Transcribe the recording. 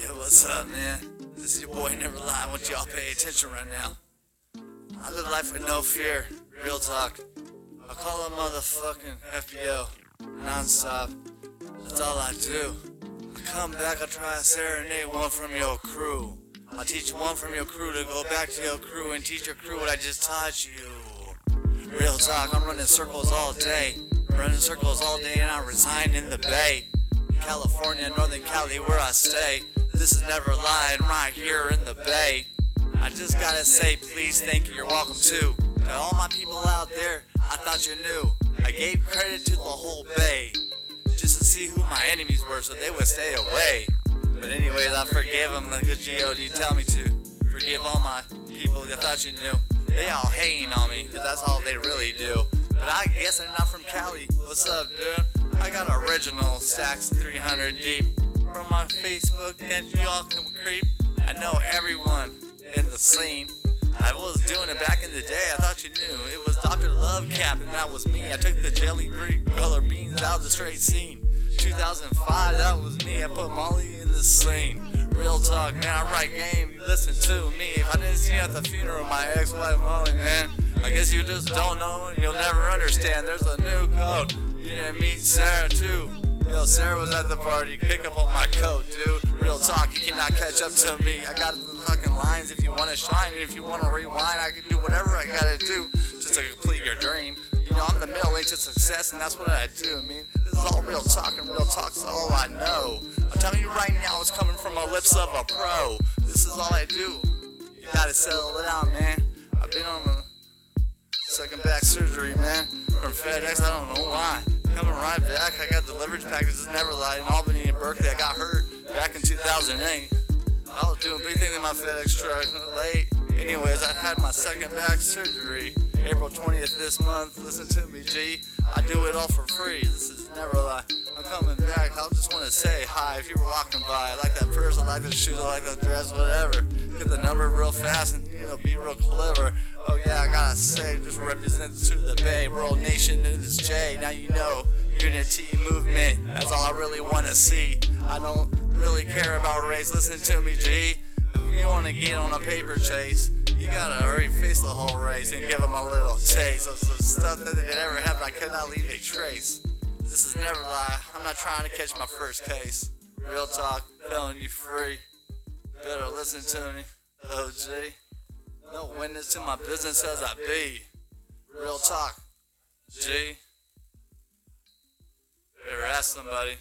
Yeah, what's up, man? This is your boy Never Lie. I want y'all pay attention right now. I live life with no fear. Real talk. I call a motherfucking FBO nonstop. That's all I do. I come back, I try to serenade one from your crew. I teach one from your crew to go back to your crew and teach your crew what I just taught you. Real talk, I'm running circles all day. Running circles all day and I resign in the bay. California, Northern Cali, where I stay. This is never lying right here in the bay. I just gotta say, please, thank you, you're welcome too. To all my people out there, I thought you knew. I gave credit to the whole bay. Just to see who my enemies were so they would stay away. But anyways, I forgive them like a G.O.D. tell me to. Forgive all my people that thought you knew. They all hating on me, cause that's all they really do. But I guess they're not from Cali. What's up, dude? I got original stacks 300 deep. From my Facebook, and y'all can creep. I know everyone in the scene. I was doing it back in the day, I thought you knew. It was Dr. Love Cap, and that was me. I took the jelly green color beans out of the straight scene. 2005, that was me. I put Molly in the scene. Real talk, man, I write game. Listen to me. If I didn't see you at the funeral, my ex-wife Molly, man, I guess you just don't know and you'll never understand. There's a new code. You didn't meet Sarah too. Yo, Sarah was at the party. Pick up on my coat, dude. Real talk, you cannot catch up to me. I got the fucking lines if you wanna shine. If you wanna rewind, I can do whatever I gotta do just to complete your dream. You know, I'm the middle age of success, and that's what I do. I mean, this is all real talk, and real talk's all I know. I'm telling you right now, it's coming from the lips of a pro. This is all I do. You gotta settle it out, man. I've been on the second back surgery, man, from FedEx. I don't know why. Right back, I got delivery packages. Never lied. In Albany and Berkeley, I got hurt back in 2008. I was doing big things in my FedEx truck late. Anyways, I had my second back surgery April 20th this month. Listen to me, G. I do it all for free. This is never a lie. I'm coming back. I just want to say hi if you were walking by. I like that purse, I like the shoes, I like the dress, whatever. Get the number real fast and, you know, be real clever. Oh, yeah, I gotta say, just represent to the Bay. World Nation is J. Now you know, unity movement. That's all I really want to see. I don't really care about race. Listen to me, G. If you want to get on a paper chase, you gotta hurry face the whole race and give them a little taste of some stuff that they never happened. I could not leave a trace. This is never lie. I'm not trying to catch my first case. Real talk, telling you free. Better listen to me, OG. No witness to my business as I be. Real talk, G. Better ask somebody.